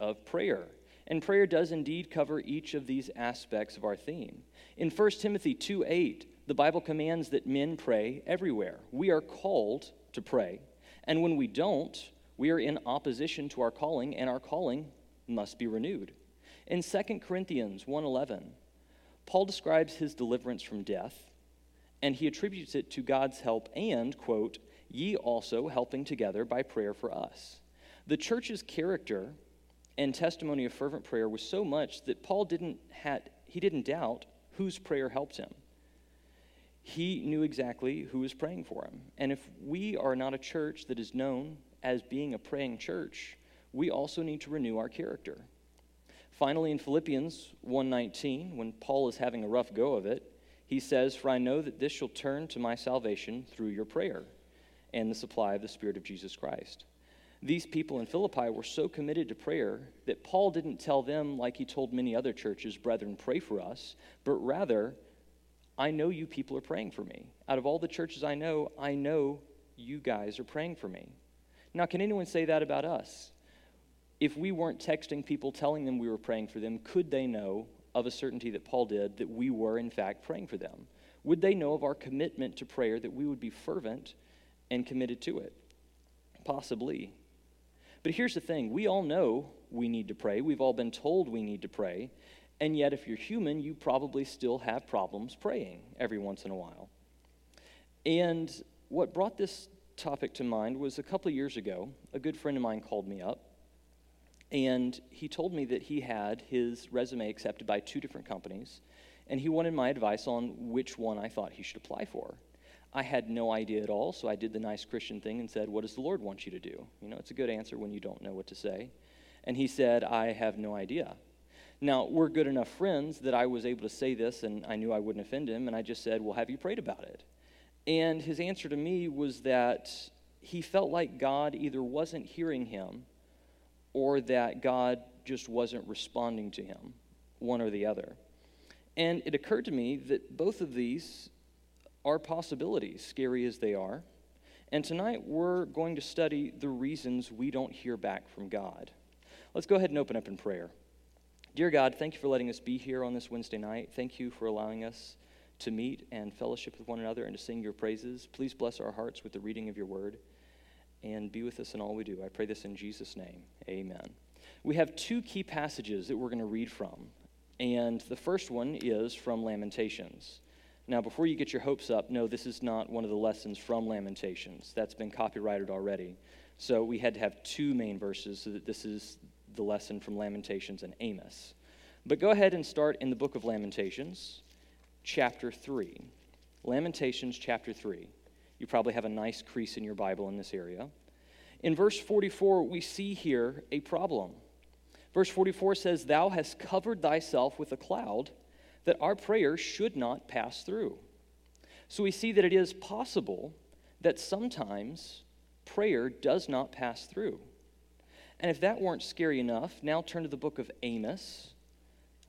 of prayer. And prayer does indeed cover each of these aspects of our theme. In 1 Timothy 2 8, the Bible commands that men pray everywhere. We are called to pray. And when we don't, we are in opposition to our calling, and our calling must be renewed. In 2 Corinthians 1:11, Paul describes his deliverance from death, and he attributes it to God's help and, quote, ye also helping together by prayer for us. The church's character and testimony of fervent prayer was so much that Paul didn't had, he didn't doubt whose prayer helped him. He knew exactly who was praying for him. And if we are not a church that is known as being a praying church, we also need to renew our character. Finally in Philippians 1:19, when Paul is having a rough go of it, he says, "For I know that this shall turn to my salvation through your prayer and the supply of the spirit of Jesus Christ." These people in Philippi were so committed to prayer that Paul didn't tell them, like he told many other churches, Brethren, pray for us, but rather, I know you people are praying for me. Out of all the churches I know, I know you guys are praying for me. Now, can anyone say that about us? If we weren't texting people telling them we were praying for them, could they know of a certainty that Paul did that we were, in fact, praying for them? Would they know of our commitment to prayer, that we would be fervent and committed to it? Possibly. But here's the thing we all know we need to pray. We've all been told we need to pray. And yet, if you're human, you probably still have problems praying every once in a while. And what brought this topic to mind was a couple of years ago, a good friend of mine called me up. And he told me that he had his resume accepted by two different companies. And he wanted my advice on which one I thought he should apply for. I had no idea at all, so I did the nice Christian thing and said, What does the Lord want you to do? You know, it's a good answer when you don't know what to say. And he said, I have no idea. Now, we're good enough friends that I was able to say this and I knew I wouldn't offend him, and I just said, Well, have you prayed about it? And his answer to me was that he felt like God either wasn't hearing him or that God just wasn't responding to him, one or the other. And it occurred to me that both of these are possibilities, scary as they are. And tonight we're going to study the reasons we don't hear back from God. Let's go ahead and open up in prayer. Dear God, thank you for letting us be here on this Wednesday night. Thank you for allowing us to meet and fellowship with one another and to sing your praises. Please bless our hearts with the reading of your word and be with us in all we do. I pray this in Jesus' name. Amen. We have two key passages that we're going to read from. And the first one is from Lamentations. Now, before you get your hopes up, no, this is not one of the lessons from Lamentations. That's been copyrighted already. So we had to have two main verses so that this is the lesson from Lamentations and Amos. But go ahead and start in the book of Lamentations, chapter 3. Lamentations, chapter 3. You probably have a nice crease in your Bible in this area. In verse 44, we see here a problem. Verse 44 says, Thou hast covered thyself with a cloud that our prayer should not pass through. So we see that it is possible that sometimes prayer does not pass through. And if that weren't scary enough, now turn to the book of Amos.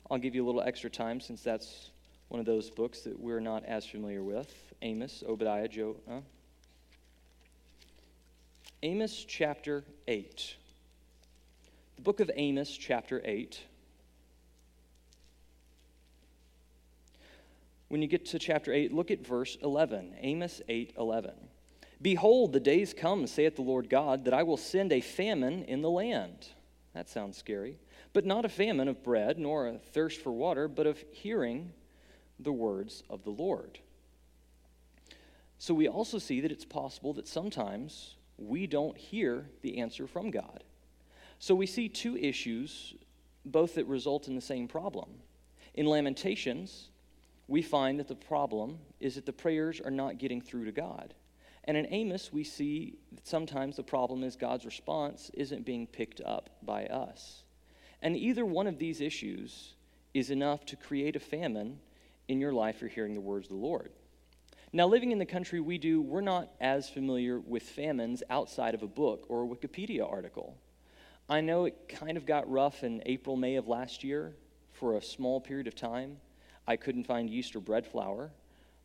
I'll give you a little extra time since that's one of those books that we're not as familiar with. Amos, Obadiah, Joe. Huh? Amos chapter 8. The book of Amos, chapter 8. When you get to chapter 8, look at verse 11. Amos 8 11. Behold, the days come, saith the Lord God, that I will send a famine in the land. That sounds scary. But not a famine of bread, nor a thirst for water, but of hearing the words of the Lord. So we also see that it's possible that sometimes we don't hear the answer from God. So we see two issues, both that result in the same problem. In Lamentations, we find that the problem is that the prayers are not getting through to God. And in Amos, we see that sometimes the problem is God's response isn't being picked up by us. And either one of these issues is enough to create a famine in your life for hearing the words of the Lord. Now, living in the country we do, we're not as familiar with famines outside of a book or a Wikipedia article. I know it kind of got rough in April, May of last year for a small period of time. I couldn't find yeast or bread flour,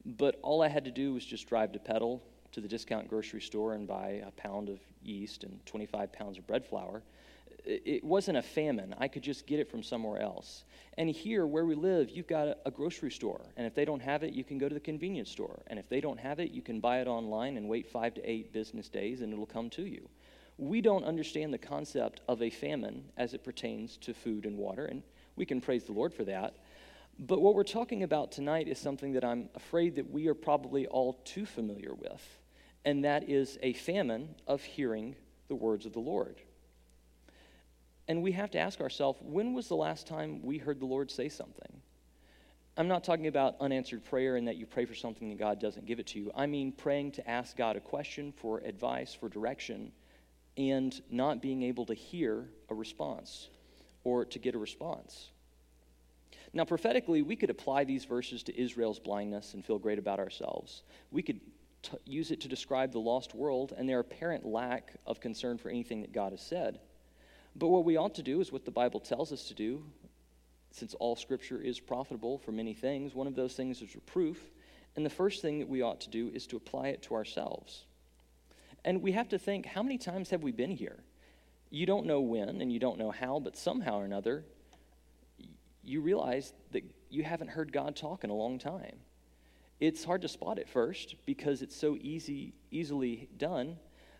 but all I had to do was just drive to Pedal to the discount grocery store and buy a pound of yeast and 25 pounds of bread flour. It wasn't a famine. I could just get it from somewhere else. And here, where we live, you've got a grocery store. And if they don't have it, you can go to the convenience store. And if they don't have it, you can buy it online and wait five to eight business days and it'll come to you. We don't understand the concept of a famine as it pertains to food and water, and we can praise the Lord for that. But what we're talking about tonight is something that I'm afraid that we are probably all too familiar with, and that is a famine of hearing the words of the Lord. And we have to ask ourselves when was the last time we heard the Lord say something? I'm not talking about unanswered prayer and that you pray for something and God doesn't give it to you. I mean praying to ask God a question for advice, for direction, and not being able to hear a response or to get a response. Now, prophetically, we could apply these verses to Israel's blindness and feel great about ourselves. We could t- use it to describe the lost world and their apparent lack of concern for anything that God has said. But what we ought to do is what the Bible tells us to do. Since all scripture is profitable for many things, one of those things is reproof. And the first thing that we ought to do is to apply it to ourselves. And we have to think how many times have we been here? You don't know when and you don't know how, but somehow or another, you realize that you haven't heard God talk in a long time. It's hard to spot at first because it's so easy, easily done,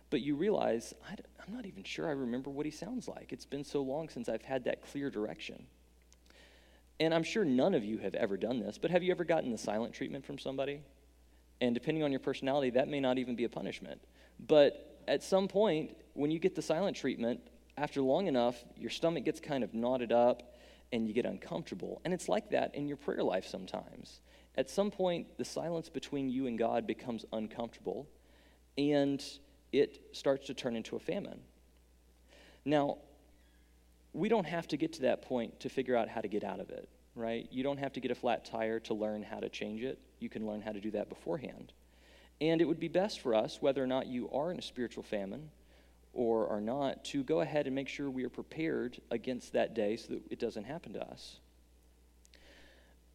but you realize I, I'm not even sure I remember what he sounds like. It's been so long since I've had that clear direction. And I'm sure none of you have ever done this, but have you ever gotten the silent treatment from somebody? And depending on your personality, that may not even be a punishment. But at some point, when you get the silent treatment, after long enough, your stomach gets kind of knotted up and you get uncomfortable. And it's like that in your prayer life sometimes. At some point, the silence between you and God becomes uncomfortable and it starts to turn into a famine. Now, we don't have to get to that point to figure out how to get out of it, right? You don't have to get a flat tire to learn how to change it. You can learn how to do that beforehand. And it would be best for us, whether or not you are in a spiritual famine or are not, to go ahead and make sure we are prepared against that day so that it doesn't happen to us.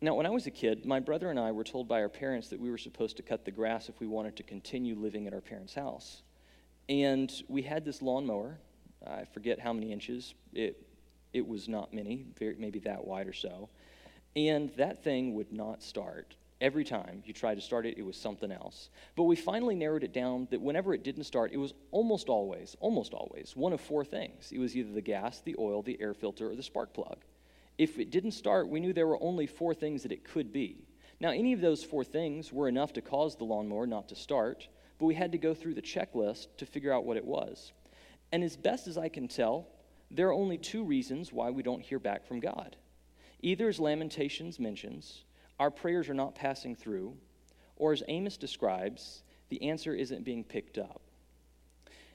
Now, when I was a kid, my brother and I were told by our parents that we were supposed to cut the grass if we wanted to continue living at our parents' house. And we had this lawnmower. I forget how many inches. It, it was not many, maybe that wide or so. And that thing would not start. Every time you tried to start it, it was something else. But we finally narrowed it down that whenever it didn't start, it was almost always, almost always, one of four things. It was either the gas, the oil, the air filter, or the spark plug. If it didn't start, we knew there were only four things that it could be. Now, any of those four things were enough to cause the lawnmower not to start, but we had to go through the checklist to figure out what it was. And as best as I can tell, there are only two reasons why we don't hear back from God. Either, as Lamentations mentions, our prayers are not passing through, or as Amos describes, the answer isn't being picked up.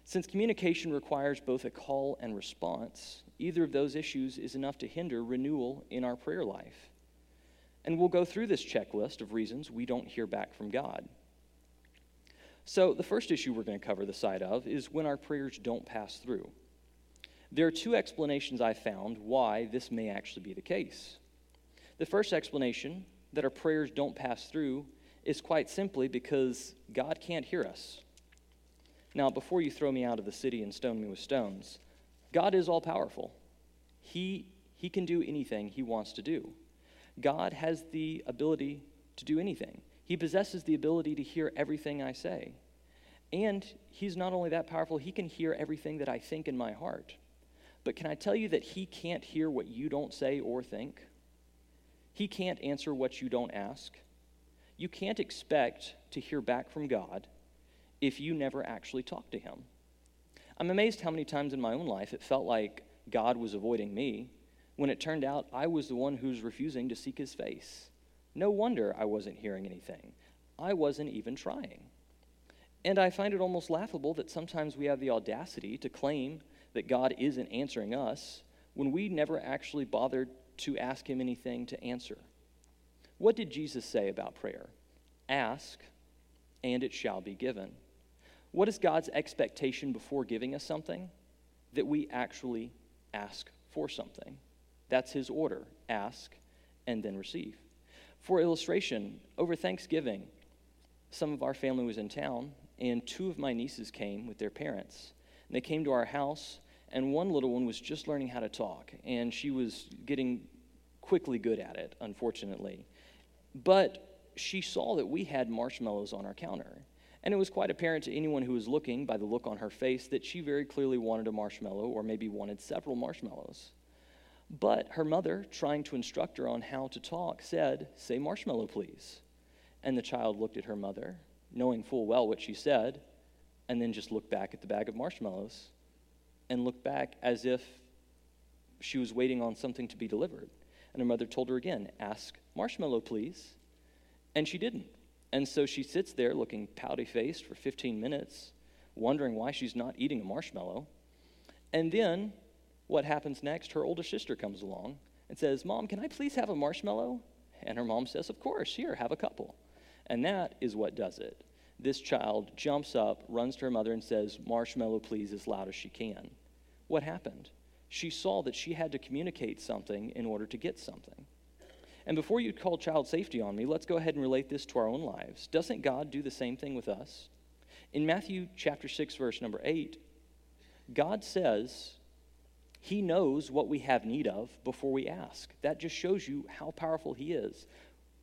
Since communication requires both a call and response, either of those issues is enough to hinder renewal in our prayer life. And we'll go through this checklist of reasons we don't hear back from God. So, the first issue we're going to cover the side of is when our prayers don't pass through. There are two explanations I found why this may actually be the case. The first explanation that our prayers don't pass through is quite simply because God can't hear us. Now, before you throw me out of the city and stone me with stones, God is all powerful. He, he can do anything He wants to do. God has the ability to do anything. He possesses the ability to hear everything I say. And He's not only that powerful, He can hear everything that I think in my heart. But can I tell you that He can't hear what you don't say or think? He can't answer what you don't ask. You can't expect to hear back from God if you never actually talk to Him. I'm amazed how many times in my own life it felt like God was avoiding me when it turned out I was the one who was refusing to seek His face. No wonder I wasn't hearing anything. I wasn't even trying. And I find it almost laughable that sometimes we have the audacity to claim that God isn't answering us when we never actually bothered to ask him anything to answer. What did Jesus say about prayer? Ask, and it shall be given. What is God's expectation before giving us something? That we actually ask for something. That's his order ask and then receive. For illustration, over Thanksgiving, some of our family was in town, and two of my nieces came with their parents. And they came to our house and one little one was just learning how to talk, and she was getting quickly good at it, unfortunately. But she saw that we had marshmallows on our counter. And it was quite apparent to anyone who was looking by the look on her face that she very clearly wanted a marshmallow or maybe wanted several marshmallows. But her mother, trying to instruct her on how to talk, said, Say marshmallow, please. And the child looked at her mother, knowing full well what she said, and then just looked back at the bag of marshmallows and looked back as if she was waiting on something to be delivered. And her mother told her again, Ask marshmallow, please. And she didn't. And so she sits there looking pouty faced for 15 minutes, wondering why she's not eating a marshmallow. And then what happens next? Her older sister comes along and says, Mom, can I please have a marshmallow? And her mom says, Of course, here, have a couple. And that is what does it. This child jumps up, runs to her mother, and says, Marshmallow, please, as loud as she can. What happened? She saw that she had to communicate something in order to get something. And before you call child safety on me, let's go ahead and relate this to our own lives. Doesn't God do the same thing with us? In Matthew chapter 6 verse number 8, God says he knows what we have need of before we ask. That just shows you how powerful he is.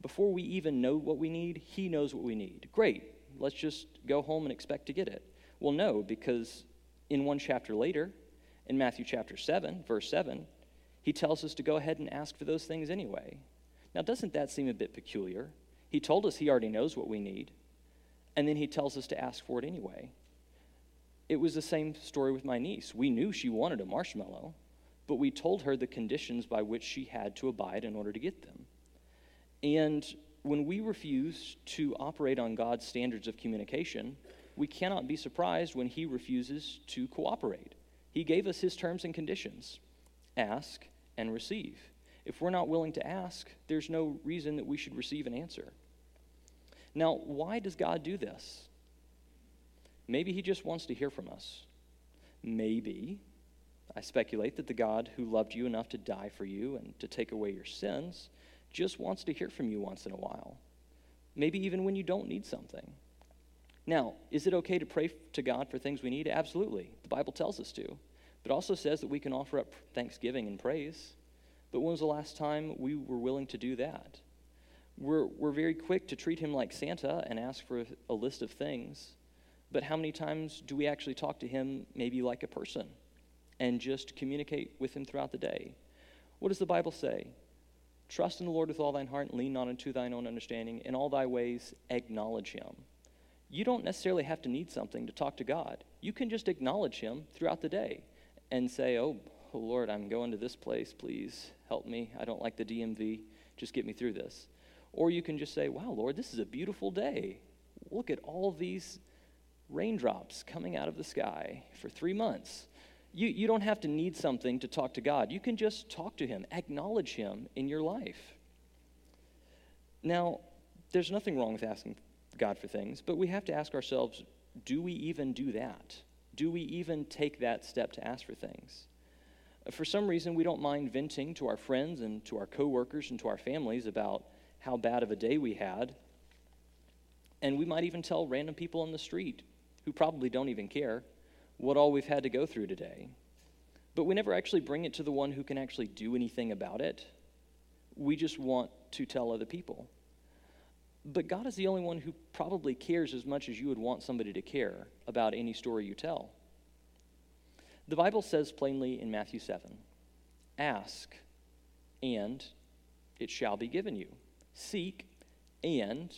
Before we even know what we need, he knows what we need. Great. Let's just go home and expect to get it. Well, no, because in one chapter later, in Matthew chapter 7, verse 7, he tells us to go ahead and ask for those things anyway. Now, doesn't that seem a bit peculiar? He told us he already knows what we need, and then he tells us to ask for it anyway. It was the same story with my niece. We knew she wanted a marshmallow, but we told her the conditions by which she had to abide in order to get them. And when we refuse to operate on God's standards of communication, we cannot be surprised when He refuses to cooperate. He gave us His terms and conditions ask and receive. If we're not willing to ask, there's no reason that we should receive an answer. Now, why does God do this? Maybe He just wants to hear from us. Maybe, I speculate, that the God who loved you enough to die for you and to take away your sins just wants to hear from you once in a while. Maybe even when you don't need something. Now, is it okay to pray to God for things we need? Absolutely. The Bible tells us to. But also says that we can offer up thanksgiving and praise. But when was the last time we were willing to do that? We're, we're very quick to treat him like Santa and ask for a, a list of things. But how many times do we actually talk to him maybe like a person and just communicate with him throughout the day? What does the Bible say? Trust in the Lord with all thine heart and lean not unto thine own understanding. In all thy ways, acknowledge him. You don't necessarily have to need something to talk to God. You can just acknowledge him throughout the day and say, Oh, Lord, I'm going to this place. Please help me. I don't like the DMV. Just get me through this. Or you can just say, Wow, Lord, this is a beautiful day. Look at all these raindrops coming out of the sky for three months. You, you don't have to need something to talk to God. You can just talk to Him, acknowledge Him in your life. Now, there's nothing wrong with asking God for things, but we have to ask ourselves do we even do that? Do we even take that step to ask for things? For some reason, we don't mind venting to our friends and to our coworkers and to our families about how bad of a day we had. And we might even tell random people on the street who probably don't even care what all we've had to go through today. But we never actually bring it to the one who can actually do anything about it. We just want to tell other people. But God is the only one who probably cares as much as you would want somebody to care about any story you tell. The Bible says plainly in Matthew 7 Ask, and it shall be given you. Seek, and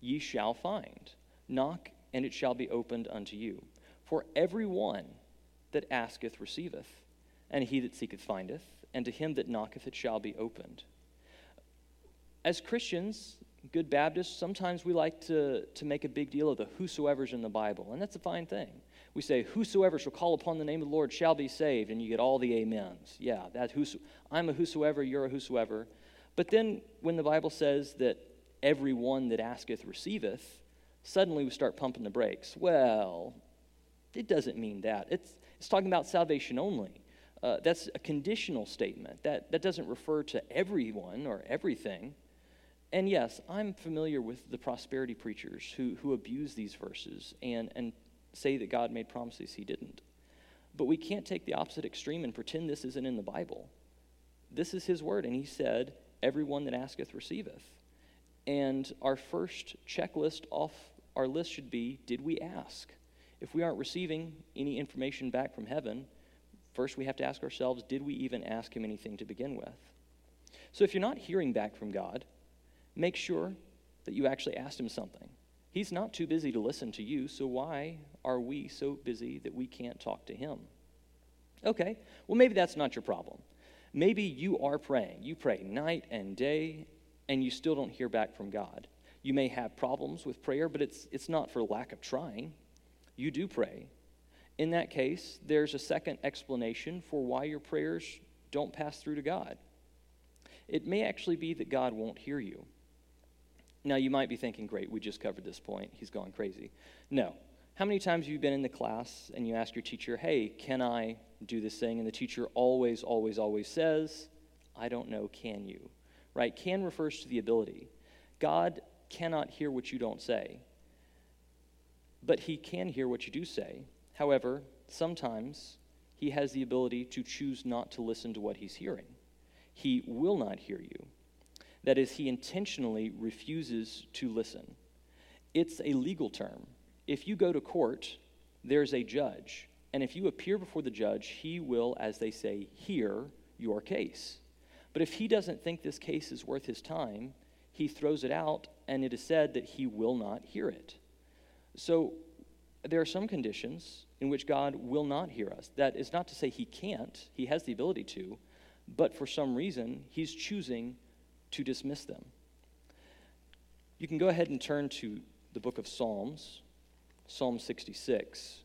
ye shall find. Knock, and it shall be opened unto you. For every one that asketh receiveth, and he that seeketh findeth, and to him that knocketh it shall be opened. As Christians, good Baptists, sometimes we like to, to make a big deal of the whosoever's in the Bible, and that's a fine thing. We say, Whosoever shall call upon the name of the Lord shall be saved, and you get all the amens. Yeah, that whoso, I'm a whosoever, you're a whosoever. But then when the Bible says that every one that asketh receiveth, suddenly we start pumping the brakes. Well, it doesn't mean that. It's, it's talking about salvation only. Uh, that's a conditional statement. That, that doesn't refer to everyone or everything. And yes, I'm familiar with the prosperity preachers who, who abuse these verses and, and say that God made promises he didn't. But we can't take the opposite extreme and pretend this isn't in the Bible. This is his word, and he said, Everyone that asketh receiveth. And our first checklist off our list should be Did we ask? If we aren't receiving any information back from heaven, first we have to ask ourselves Did we even ask him anything to begin with? So if you're not hearing back from God, make sure that you actually asked him something. He's not too busy to listen to you, so why are we so busy that we can't talk to him? Okay, well, maybe that's not your problem. Maybe you are praying. You pray night and day, and you still don't hear back from God. You may have problems with prayer, but it's, it's not for lack of trying. You do pray. In that case, there's a second explanation for why your prayers don't pass through to God. It may actually be that God won't hear you. Now, you might be thinking, great, we just covered this point. He's gone crazy. No. How many times have you been in the class and you ask your teacher, hey, can I do this thing? And the teacher always, always, always says, I don't know, can you? Right? Can refers to the ability. God cannot hear what you don't say, but he can hear what you do say. However, sometimes he has the ability to choose not to listen to what he's hearing. He will not hear you. That is, he intentionally refuses to listen. It's a legal term. If you go to court, there's a judge. And if you appear before the judge, he will, as they say, hear your case. But if he doesn't think this case is worth his time, he throws it out, and it is said that he will not hear it. So there are some conditions in which God will not hear us. That is not to say he can't, he has the ability to, but for some reason, he's choosing to dismiss them. You can go ahead and turn to the book of Psalms, Psalm 66.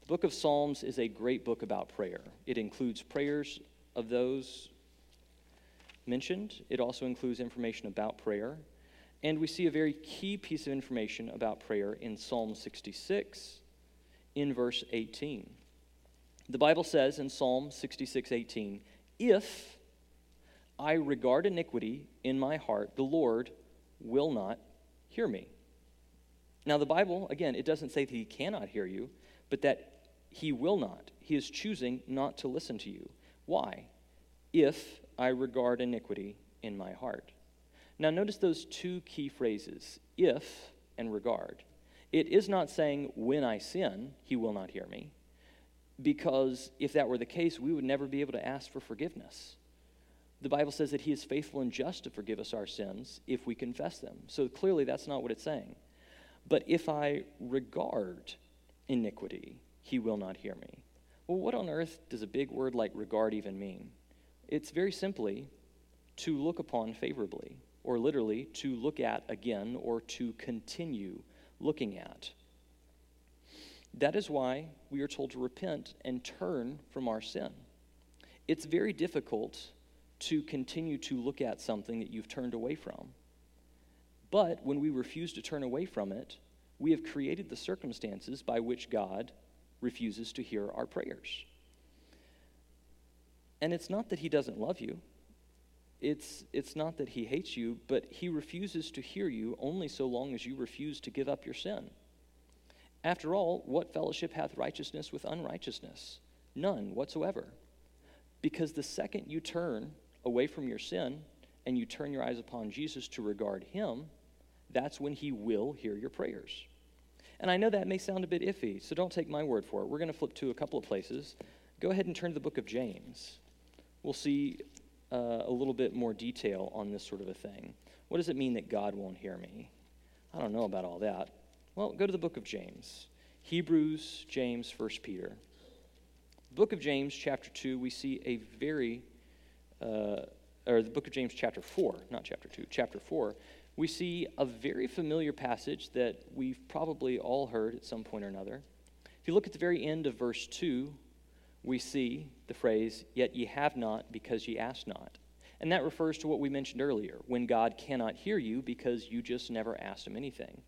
The book of Psalms is a great book about prayer. It includes prayers of those mentioned, it also includes information about prayer. And we see a very key piece of information about prayer in Psalm 66 in verse 18. The Bible says in Psalm 66 18, if I regard iniquity in my heart, the Lord will not hear me. Now, the Bible, again, it doesn't say that he cannot hear you, but that he will not. He is choosing not to listen to you. Why? If I regard iniquity in my heart. Now, notice those two key phrases if and regard. It is not saying when I sin, he will not hear me because if that were the case, we would never be able to ask for forgiveness. The Bible says that He is faithful and just to forgive us our sins if we confess them. So clearly, that's not what it's saying. But if I regard iniquity, He will not hear me. Well, what on earth does a big word like regard even mean? It's very simply to look upon favorably, or literally to look at again, or to continue looking at. That is why we are told to repent and turn from our sin. It's very difficult to continue to look at something that you've turned away from. But when we refuse to turn away from it, we have created the circumstances by which God refuses to hear our prayers. And it's not that He doesn't love you, it's, it's not that He hates you, but He refuses to hear you only so long as you refuse to give up your sin. After all, what fellowship hath righteousness with unrighteousness? None whatsoever. Because the second you turn away from your sin and you turn your eyes upon Jesus to regard him, that's when he will hear your prayers. And I know that may sound a bit iffy, so don't take my word for it. We're going to flip to a couple of places. Go ahead and turn to the book of James. We'll see uh, a little bit more detail on this sort of a thing. What does it mean that God won't hear me? I don't know about all that. Well, go to the book of James. Hebrews, James, 1 Peter. The book of James, chapter 2, we see a very, uh, or the book of James, chapter 4, not chapter 2, chapter 4, we see a very familiar passage that we've probably all heard at some point or another. If you look at the very end of verse 2, we see the phrase, Yet ye have not because ye ask not. And that refers to what we mentioned earlier, when God cannot hear you because you just never asked him anything.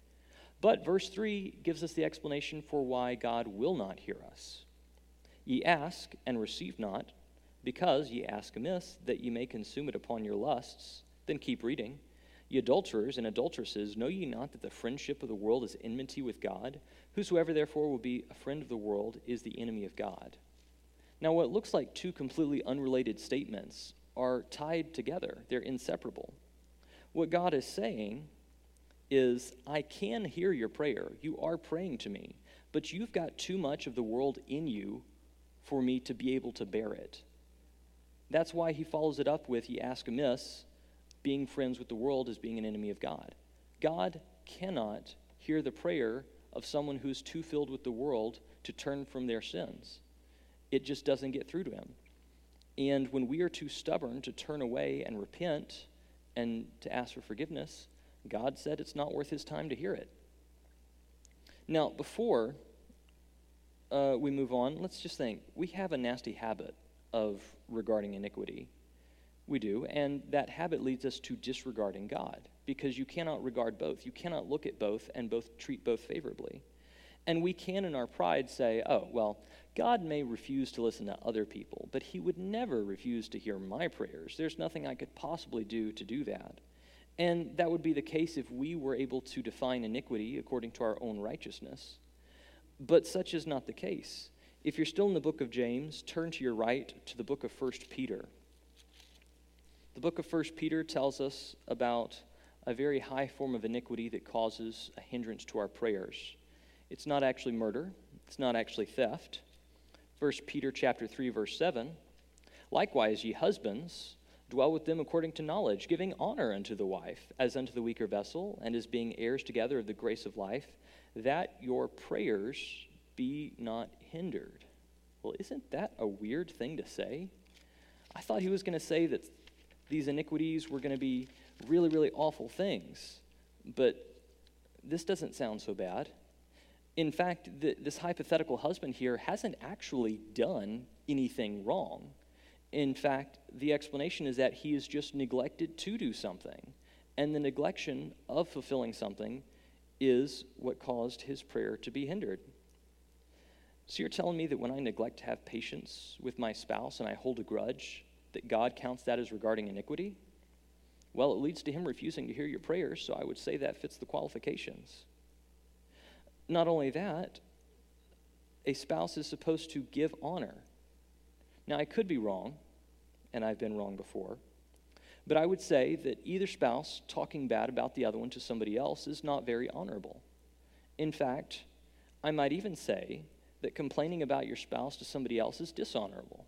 But verse 3 gives us the explanation for why God will not hear us. Ye ask and receive not, because ye ask amiss, that ye may consume it upon your lusts. Then keep reading. Ye adulterers and adulteresses, know ye not that the friendship of the world is enmity with God? Whosoever therefore will be a friend of the world is the enemy of God. Now, what looks like two completely unrelated statements are tied together, they're inseparable. What God is saying is, I can hear your prayer. You are praying to me, but you've got too much of the world in you for me to be able to bear it. That's why he follows it up with, Ye ask amiss being friends with the world is being an enemy of God. God cannot hear the prayer of someone who's too filled with the world to turn from their sins. It just doesn't get through to him. And when we are too stubborn to turn away and repent and to ask for forgiveness, God said it's not worth his time to hear it. Now, before uh, we move on, let's just think we have a nasty habit of regarding iniquity. We do, and that habit leads us to disregarding God because you cannot regard both. You cannot look at both and both treat both favorably. And we can, in our pride, say, oh, well, God may refuse to listen to other people, but he would never refuse to hear my prayers. There's nothing I could possibly do to do that. And that would be the case if we were able to define iniquity according to our own righteousness. But such is not the case. If you're still in the book of James, turn to your right to the book of 1 Peter. The book of 1 Peter tells us about a very high form of iniquity that causes a hindrance to our prayers. It's not actually murder, it's not actually theft. 1 Peter chapter 3 verse 7, likewise ye husbands dwell with them according to knowledge, giving honor unto the wife as unto the weaker vessel, and as being heirs together of the grace of life, that your prayers be not hindered. Well, isn't that a weird thing to say? I thought he was going to say that these iniquities were going to be really, really awful things. But this doesn't sound so bad. In fact, the, this hypothetical husband here hasn't actually done anything wrong. In fact, the explanation is that he is just neglected to do something. And the neglection of fulfilling something is what caused his prayer to be hindered. So you're telling me that when I neglect to have patience with my spouse and I hold a grudge, that God counts that as regarding iniquity? Well, it leads to him refusing to hear your prayers, so I would say that fits the qualifications. Not only that, a spouse is supposed to give honor. Now, I could be wrong, and I've been wrong before, but I would say that either spouse talking bad about the other one to somebody else is not very honorable. In fact, I might even say that complaining about your spouse to somebody else is dishonorable.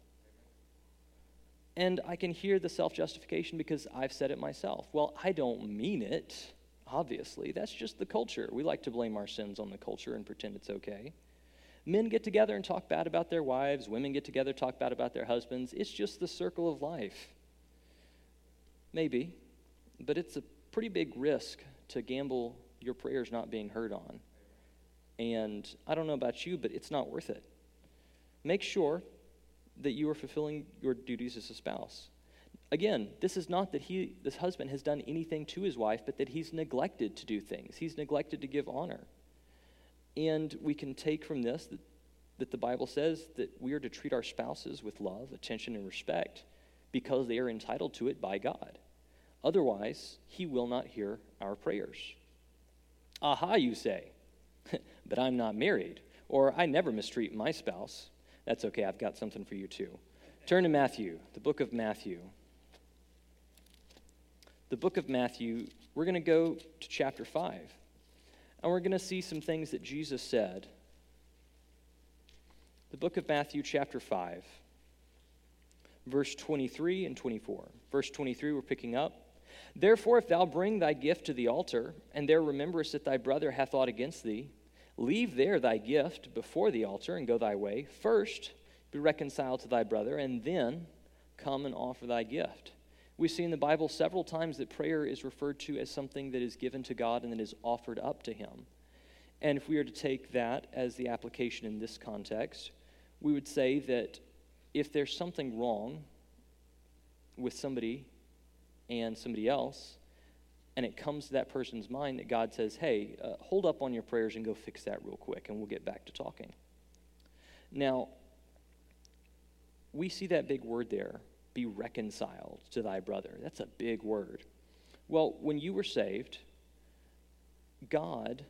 And I can hear the self justification because I've said it myself. Well, I don't mean it, obviously. That's just the culture. We like to blame our sins on the culture and pretend it's okay. Men get together and talk bad about their wives, women get together, talk bad about their husbands. It's just the circle of life. Maybe, but it's a pretty big risk to gamble your prayers not being heard on. And I don't know about you, but it's not worth it. Make sure that you are fulfilling your duties as a spouse. Again, this is not that he, this husband has done anything to his wife, but that he's neglected to do things. He's neglected to give honor. And we can take from this that, that the Bible says that we are to treat our spouses with love, attention, and respect because they are entitled to it by God. Otherwise, he will not hear our prayers. Aha, you say, but I'm not married, or I never mistreat my spouse. That's okay, I've got something for you too. Turn to Matthew, the book of Matthew. The book of Matthew, we're going to go to chapter 5, and we're going to see some things that Jesus said. The book of Matthew, chapter 5, verse 23 and 24. Verse 23, we're picking up. Therefore, if thou bring thy gift to the altar, and there rememberest that thy brother hath aught against thee, Leave there thy gift before the altar and go thy way. First, be reconciled to thy brother, and then come and offer thy gift. We see in the Bible several times that prayer is referred to as something that is given to God and that is offered up to Him. And if we are to take that as the application in this context, we would say that if there's something wrong with somebody and somebody else, and it comes to that person's mind that God says, hey, uh, hold up on your prayers and go fix that real quick, and we'll get back to talking. Now, we see that big word there be reconciled to thy brother. That's a big word. Well, when you were saved, God,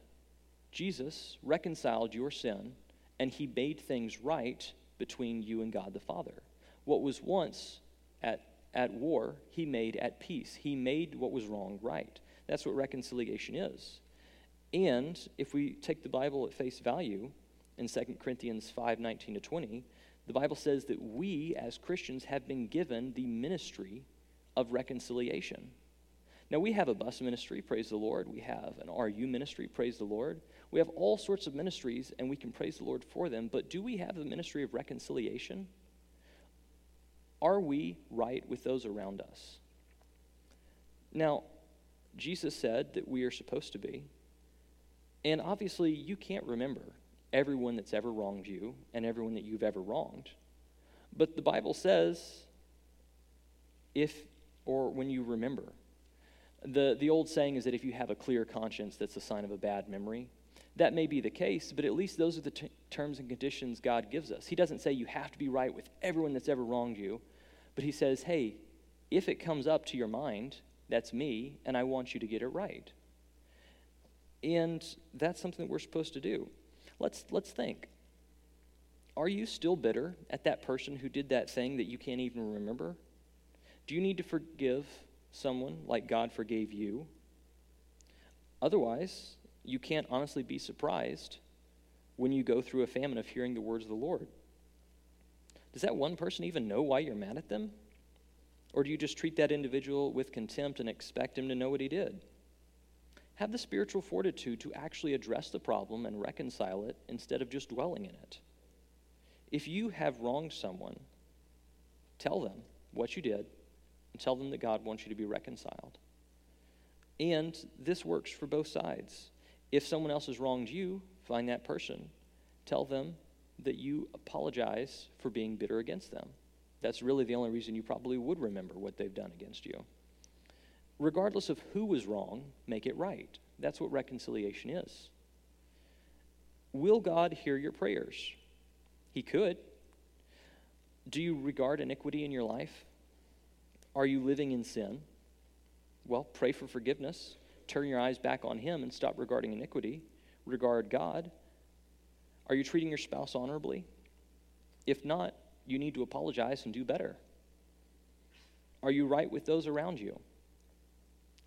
Jesus, reconciled your sin and he made things right between you and God the Father. What was once at, at war, he made at peace. He made what was wrong right. That's what reconciliation is. And if we take the Bible at face value in 2 Corinthians 5 19 to 20, the Bible says that we as Christians have been given the ministry of reconciliation. Now, we have a bus ministry, praise the Lord. We have an RU ministry, praise the Lord. We have all sorts of ministries, and we can praise the Lord for them. But do we have the ministry of reconciliation? Are we right with those around us? Now, Jesus said that we are supposed to be. And obviously, you can't remember everyone that's ever wronged you and everyone that you've ever wronged. But the Bible says, if or when you remember. The, the old saying is that if you have a clear conscience, that's a sign of a bad memory. That may be the case, but at least those are the t- terms and conditions God gives us. He doesn't say you have to be right with everyone that's ever wronged you, but He says, hey, if it comes up to your mind, that's me, and I want you to get it right. And that's something that we're supposed to do. Let's, let's think. Are you still bitter at that person who did that thing that you can't even remember? Do you need to forgive someone like God forgave you? Otherwise, you can't honestly be surprised when you go through a famine of hearing the words of the Lord. Does that one person even know why you're mad at them? Or do you just treat that individual with contempt and expect him to know what he did? Have the spiritual fortitude to actually address the problem and reconcile it instead of just dwelling in it. If you have wronged someone, tell them what you did and tell them that God wants you to be reconciled. And this works for both sides. If someone else has wronged you, find that person. Tell them that you apologize for being bitter against them. That's really the only reason you probably would remember what they've done against you regardless of who was wrong, make it right. That's what reconciliation is. Will God hear your prayers? He could. Do you regard iniquity in your life? Are you living in sin? Well, pray for forgiveness. Turn your eyes back on Him and stop regarding iniquity. Regard God. Are you treating your spouse honorably? If not, you need to apologize and do better. Are you right with those around you?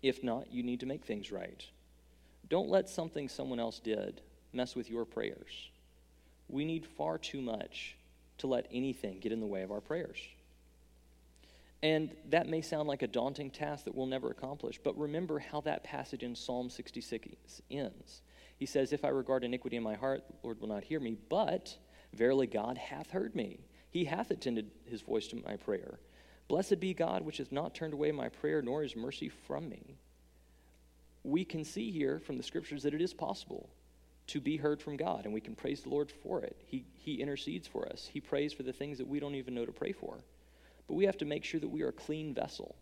If not, you need to make things right. Don't let something someone else did mess with your prayers. We need far too much to let anything get in the way of our prayers. And that may sound like a daunting task that we'll never accomplish, but remember how that passage in Psalm 66 ends. He says, If I regard iniquity in my heart, the Lord will not hear me, but verily God hath heard me. He hath attended his voice to my prayer. Blessed be God, which has not turned away my prayer, nor his mercy from me. We can see here from the scriptures that it is possible to be heard from God, and we can praise the Lord for it. He, he intercedes for us, He prays for the things that we don't even know to pray for. But we have to make sure that we are a clean vessel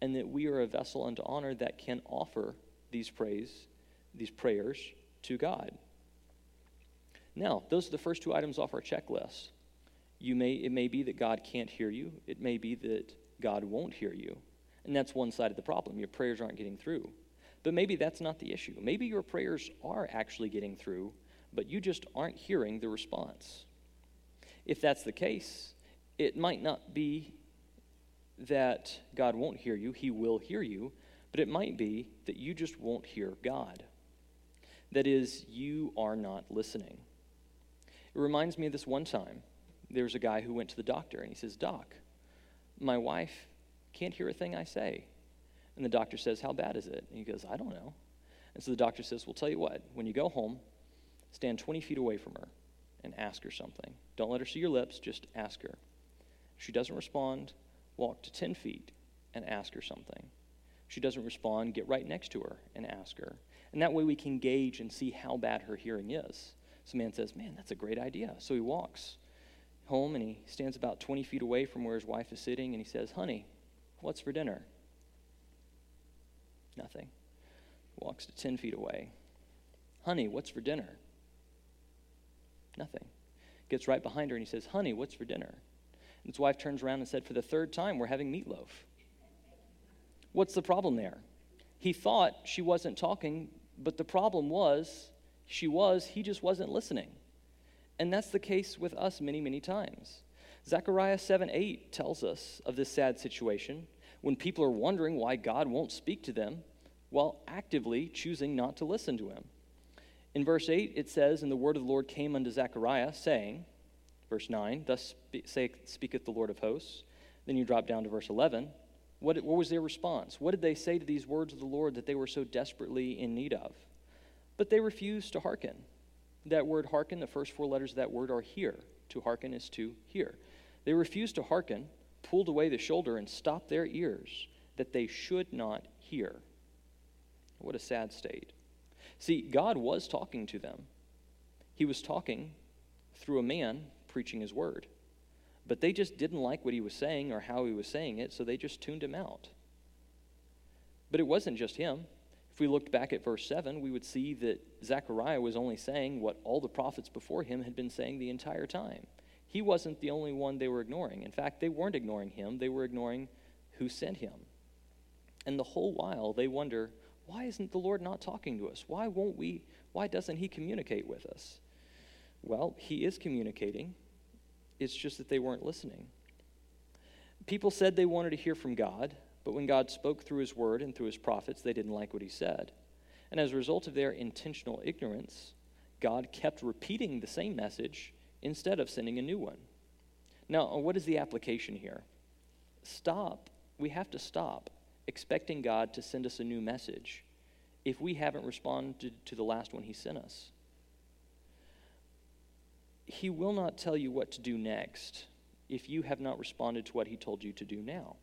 and that we are a vessel unto honor that can offer these praise, these prayers to God. Now, those are the first two items off our checklist. You may, it may be that God can't hear you. It may be that God won't hear you. And that's one side of the problem. Your prayers aren't getting through. But maybe that's not the issue. Maybe your prayers are actually getting through, but you just aren't hearing the response. If that's the case, it might not be that God won't hear you, He will hear you, but it might be that you just won't hear God. That is, you are not listening. It reminds me of this one time there's a guy who went to the doctor and he says, Doc, my wife can't hear a thing I say. And the doctor says, How bad is it? And he goes, I don't know. And so the doctor says, Well, tell you what, when you go home, stand 20 feet away from her and ask her something. Don't let her see your lips, just ask her. If she doesn't respond, walk to 10 feet and ask her something. If she doesn't respond, get right next to her and ask her. And that way we can gauge and see how bad her hearing is. So man says, Man, that's a great idea. So he walks home and he stands about 20 feet away from where his wife is sitting and he says, Honey, what's for dinner? Nothing. Walks to 10 feet away. Honey, what's for dinner? Nothing. Gets right behind her and he says, Honey, what's for dinner? And his wife turns around and said, For the third time, we're having meatloaf. What's the problem there? He thought she wasn't talking, but the problem was she was, he just wasn't listening. And that's the case with us many, many times. Zechariah 7 8 tells us of this sad situation when people are wondering why God won't speak to them while actively choosing not to listen to him. In verse 8, it says, And the word of the Lord came unto Zechariah, saying, Verse 9, Thus saith speaketh the Lord of hosts. Then you drop down to verse 11. What, what was their response? What did they say to these words of the Lord that they were so desperately in need of? But they refused to hearken. That word hearken, the first four letters of that word are hear. To hearken is to hear. They refused to hearken, pulled away the shoulder, and stopped their ears that they should not hear. What a sad state. See, God was talking to them. He was talking through a man preaching his word. But they just didn't like what he was saying or how he was saying it, so they just tuned him out. But it wasn't just him. If we looked back at verse 7, we would see that Zechariah was only saying what all the prophets before him had been saying the entire time. He wasn't the only one they were ignoring. In fact, they weren't ignoring him, they were ignoring who sent him. And the whole while, they wonder, why isn't the Lord not talking to us? Why won't we? Why doesn't he communicate with us? Well, he is communicating. It's just that they weren't listening. People said they wanted to hear from God, but when God spoke through his word and through his prophets, they didn't like what he said. And as a result of their intentional ignorance, God kept repeating the same message instead of sending a new one. Now, what is the application here? Stop. We have to stop expecting God to send us a new message if we haven't responded to the last one He sent us. He will not tell you what to do next if you have not responded to what He told you to do now.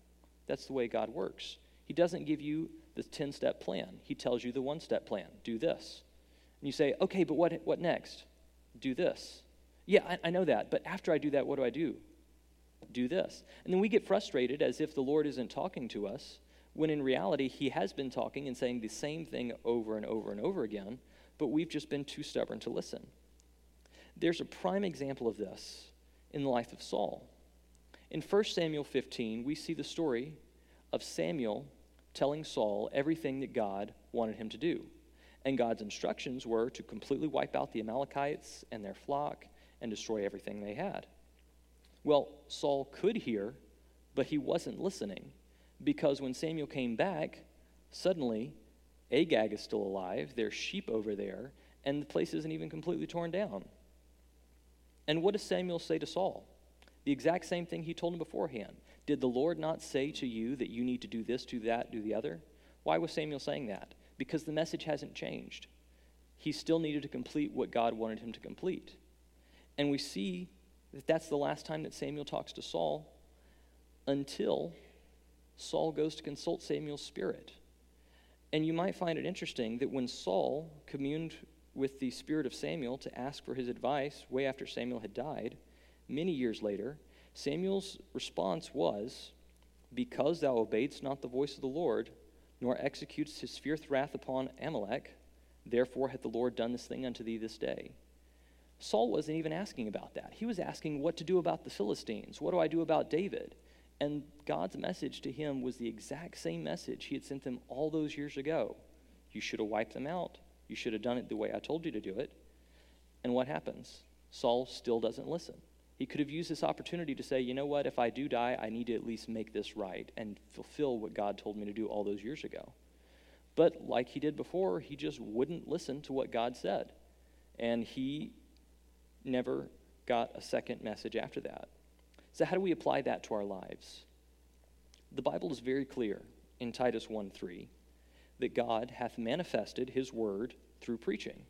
That's the way God works. He doesn't give you the 10 step plan, He tells you the one step plan do this. And you say, okay, but what, what next? Do this. Yeah, I, I know that, but after I do that, what do I do? Do this. And then we get frustrated as if the Lord isn't talking to us, when in reality, He has been talking and saying the same thing over and over and over again, but we've just been too stubborn to listen. There's a prime example of this in the life of Saul. In 1 Samuel 15, we see the story of Samuel telling Saul everything that God wanted him to do. And God's instructions were to completely wipe out the Amalekites and their flock and destroy everything they had. Well, Saul could hear, but he wasn't listening because when Samuel came back, suddenly Agag is still alive, there's sheep over there, and the place isn't even completely torn down. And what does Samuel say to Saul? The exact same thing he told him beforehand. Did the Lord not say to you that you need to do this, do that, do the other? Why was Samuel saying that? Because the message hasn't changed. He still needed to complete what God wanted him to complete. And we see that that's the last time that Samuel talks to Saul until Saul goes to consult Samuel's spirit. And you might find it interesting that when Saul communed with the spirit of Samuel to ask for his advice way after Samuel had died, many years later, Samuel's response was, Because thou obeyedst not the voice of the Lord, nor executest his fierce wrath upon Amalek, therefore hath the Lord done this thing unto thee this day. Saul wasn't even asking about that. He was asking what to do about the Philistines. What do I do about David? And God's message to him was the exact same message he had sent them all those years ago. You should have wiped them out. You should have done it the way I told you to do it. And what happens? Saul still doesn't listen. He could have used this opportunity to say, you know what, if I do die, I need to at least make this right and fulfill what God told me to do all those years ago. But like he did before, he just wouldn't listen to what God said. And he never got a second message after that. So, how do we apply that to our lives? The Bible is very clear in Titus 1 3 that God hath manifested his word through preaching.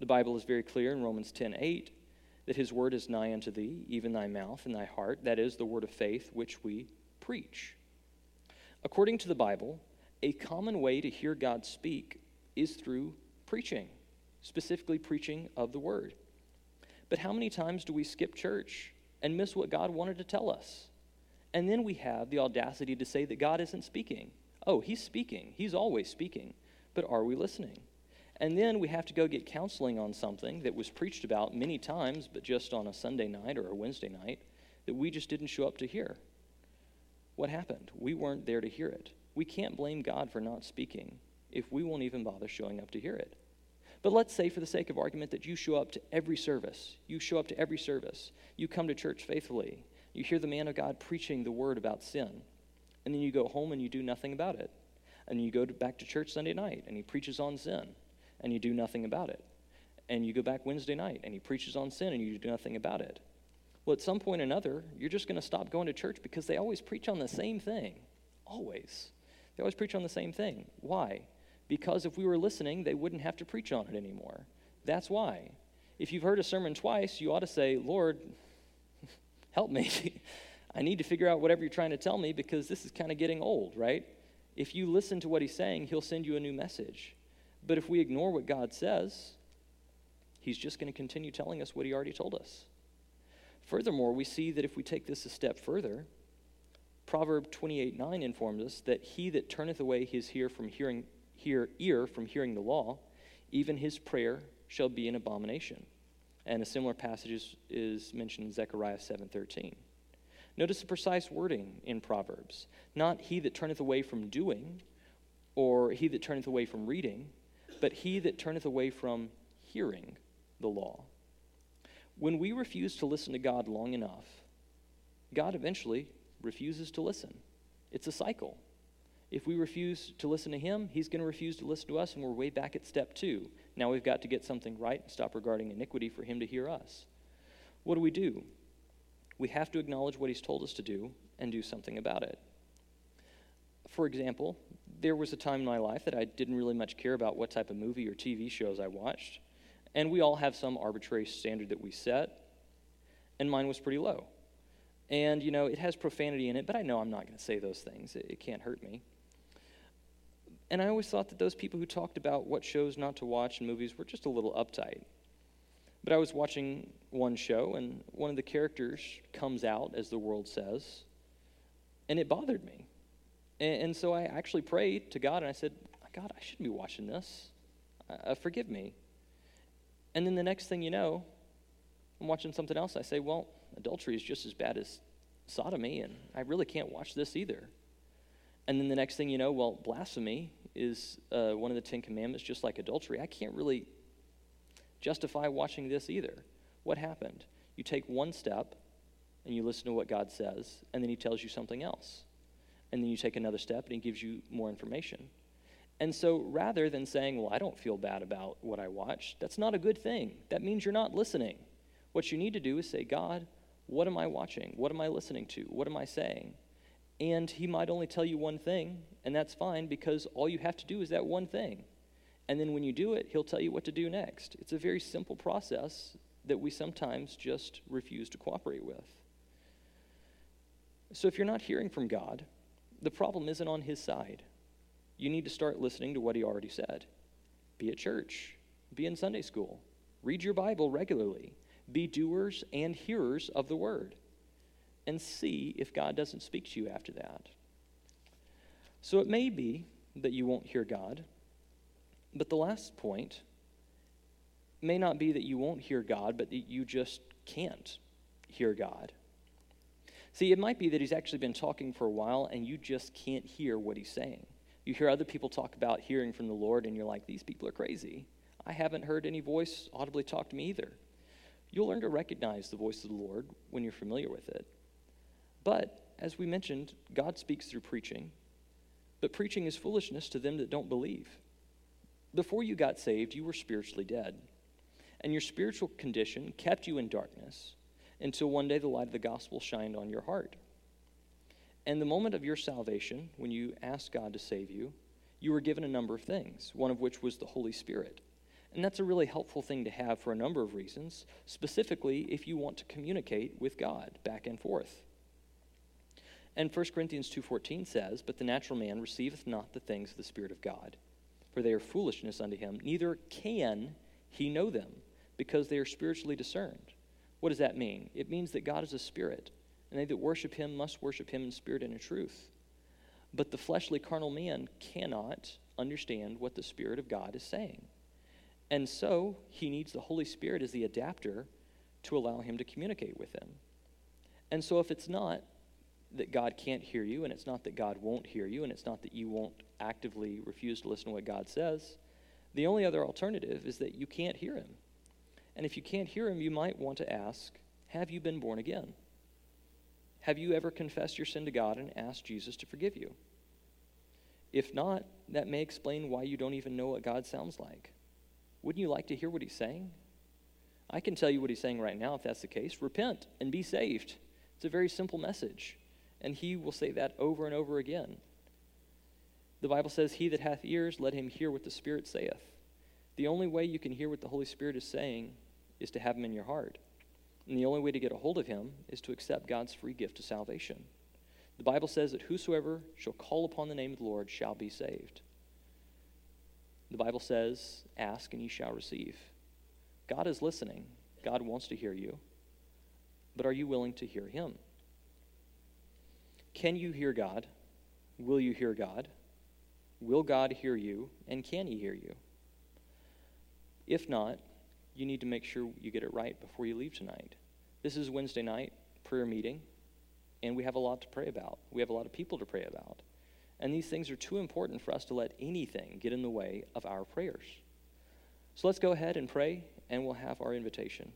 The Bible is very clear in Romans 10 8 that his word is nigh unto thee, even thy mouth and thy heart. That is the word of faith which we preach. According to the Bible, a common way to hear God speak is through preaching, specifically preaching of the word. But how many times do we skip church and miss what God wanted to tell us? And then we have the audacity to say that God isn't speaking. Oh, He's speaking. He's always speaking. But are we listening? And then we have to go get counseling on something that was preached about many times, but just on a Sunday night or a Wednesday night, that we just didn't show up to hear. What happened? We weren't there to hear it. we can't blame God for not speaking if we won't even bother showing up to hear it. But let's say, for the sake of argument, that you show up to every service. You show up to every service. You come to church faithfully. You hear the man of God preaching the word about sin. And then you go home and you do nothing about it. And you go to, back to church Sunday night and he preaches on sin and you do nothing about it. And you go back Wednesday night and he preaches on sin and you do nothing about it. Well, at some point or another, you're just going to stop going to church because they always preach on the same thing. Always. They always preach on the same thing. Why? Because if we were listening, they wouldn't have to preach on it anymore. That's why. If you've heard a sermon twice, you ought to say, Lord, help me. I need to figure out whatever you're trying to tell me because this is kind of getting old, right? If you listen to what he's saying, he'll send you a new message. But if we ignore what God says, he's just going to continue telling us what he already told us. Furthermore, we see that if we take this a step further, Proverb 28 9 informs us that he that turneth away his ear from hearing, hear, ear from hearing the law, even his prayer shall be an abomination. And a similar passage is, is mentioned in Zechariah 7:13. Notice the precise wording in Proverbs. Not he that turneth away from doing, or he that turneth away from reading, but he that turneth away from hearing the law. When we refuse to listen to God long enough, God eventually refuses to listen. It's a cycle. If we refuse to listen to Him, He's going to refuse to listen to us, and we're way back at step two. Now we've got to get something right and stop regarding iniquity for Him to hear us. What do we do? We have to acknowledge what He's told us to do and do something about it. For example, there was a time in my life that I didn't really much care about what type of movie or TV shows I watched. And we all have some arbitrary standard that we set, and mine was pretty low. And, you know, it has profanity in it, but I know I'm not going to say those things. It, it can't hurt me. And I always thought that those people who talked about what shows not to watch in movies were just a little uptight. But I was watching one show, and one of the characters comes out, as the world says, and it bothered me. And, and so I actually prayed to God, and I said, God, I shouldn't be watching this. Uh, forgive me. And then the next thing you know, I'm watching something else. I say, well, adultery is just as bad as sodomy, and I really can't watch this either. And then the next thing you know, well, blasphemy is uh, one of the Ten Commandments, just like adultery. I can't really justify watching this either. What happened? You take one step and you listen to what God says, and then He tells you something else. And then you take another step and He gives you more information. And so rather than saying, well, I don't feel bad about what I watched, that's not a good thing. That means you're not listening. What you need to do is say, God, what am I watching? What am I listening to? What am I saying? And He might only tell you one thing, and that's fine because all you have to do is that one thing. And then when you do it, He'll tell you what to do next. It's a very simple process that we sometimes just refuse to cooperate with. So if you're not hearing from God, the problem isn't on His side you need to start listening to what he already said. Be at church, be in Sunday school, read your Bible regularly, be doers and hearers of the word, and see if God doesn't speak to you after that. So it may be that you won't hear God, but the last point may not be that you won't hear God, but that you just can't hear God. See, it might be that he's actually been talking for a while and you just can't hear what he's saying. You hear other people talk about hearing from the Lord, and you're like, these people are crazy. I haven't heard any voice audibly talk to me either. You'll learn to recognize the voice of the Lord when you're familiar with it. But, as we mentioned, God speaks through preaching, but preaching is foolishness to them that don't believe. Before you got saved, you were spiritually dead, and your spiritual condition kept you in darkness until one day the light of the gospel shined on your heart. And the moment of your salvation, when you asked God to save you, you were given a number of things, one of which was the Holy Spirit. And that's a really helpful thing to have for a number of reasons, specifically if you want to communicate with God back and forth. And 1 Corinthians 2:14 says, "But the natural man receiveth not the things of the Spirit of God, for they are foolishness unto him, neither can he know them, because they are spiritually discerned." What does that mean? It means that God is a spirit and they that worship him must worship him in spirit and in truth. But the fleshly carnal man cannot understand what the Spirit of God is saying. And so he needs the Holy Spirit as the adapter to allow him to communicate with him. And so if it's not that God can't hear you, and it's not that God won't hear you, and it's not that you won't actively refuse to listen to what God says. The only other alternative is that you can't hear Him. And if you can't hear Him, you might want to ask Have you been born again? Have you ever confessed your sin to God and asked Jesus to forgive you? If not, that may explain why you don't even know what God sounds like. Wouldn't you like to hear what He's saying? I can tell you what He's saying right now if that's the case. Repent and be saved. It's a very simple message. And He will say that over and over again. The Bible says, He that hath ears, let him hear what the Spirit saith. The only way you can hear what the Holy Spirit is saying is to have Him in your heart. And the only way to get a hold of Him is to accept God's free gift of salvation. The Bible says that whosoever shall call upon the name of the Lord shall be saved. The Bible says, Ask and ye shall receive. God is listening. God wants to hear you. But are you willing to hear Him? Can you hear God? Will you hear God? Will God hear you? And can He hear you? If not, you need to make sure you get it right before you leave tonight. This is Wednesday night prayer meeting, and we have a lot to pray about. We have a lot of people to pray about. And these things are too important for us to let anything get in the way of our prayers. So let's go ahead and pray, and we'll have our invitation.